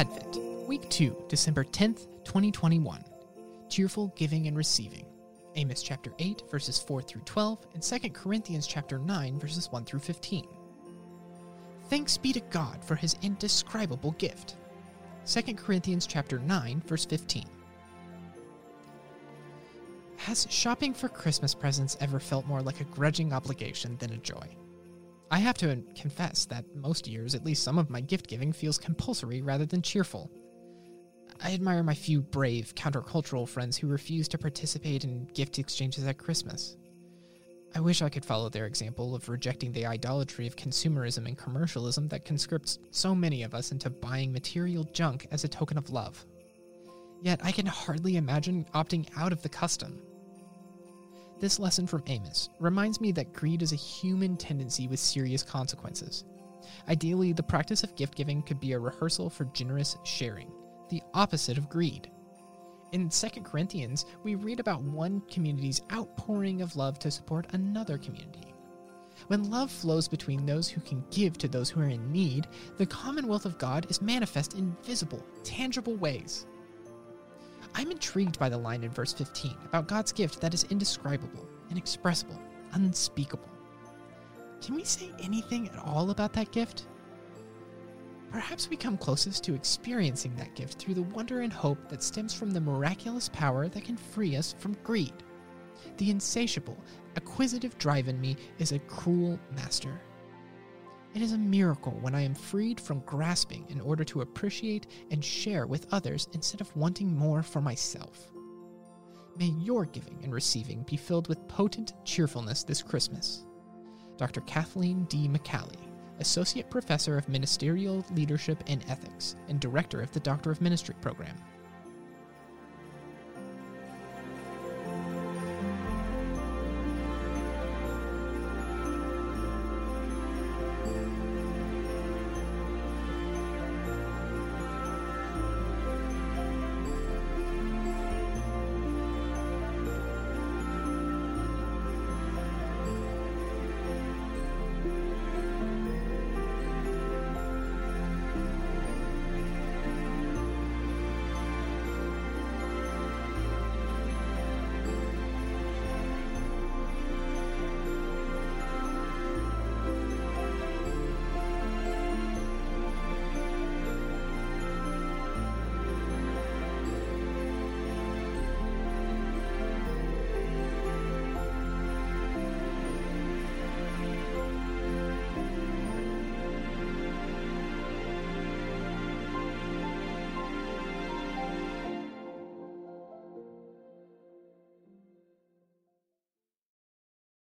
Advent, Week 2, December 10th, 2021. Cheerful Giving and Receiving. Amos chapter 8, verses 4 through 12, and 2 Corinthians chapter 9, verses 1 through 15. Thanks be to God for his indescribable gift. 2 Corinthians chapter 9, verse 15. Has shopping for Christmas presents ever felt more like a grudging obligation than a joy? I have to confess that most years, at least some of my gift giving feels compulsory rather than cheerful. I admire my few brave, countercultural friends who refuse to participate in gift exchanges at Christmas. I wish I could follow their example of rejecting the idolatry of consumerism and commercialism that conscripts so many of us into buying material junk as a token of love. Yet I can hardly imagine opting out of the custom. This lesson from Amos reminds me that greed is a human tendency with serious consequences. Ideally, the practice of gift giving could be a rehearsal for generous sharing, the opposite of greed. In 2 Corinthians, we read about one community's outpouring of love to support another community. When love flows between those who can give to those who are in need, the commonwealth of God is manifest in visible, tangible ways. I'm intrigued by the line in verse 15 about God's gift that is indescribable, inexpressible, unspeakable. Can we say anything at all about that gift? Perhaps we come closest to experiencing that gift through the wonder and hope that stems from the miraculous power that can free us from greed. The insatiable, acquisitive drive in me is a cruel master. It is a miracle when I am freed from grasping in order to appreciate and share with others instead of wanting more for myself. May your giving and receiving be filled with potent cheerfulness this Christmas. Dr. Kathleen D. McCallie, Associate Professor of Ministerial Leadership and Ethics and Director of the Doctor of Ministry program.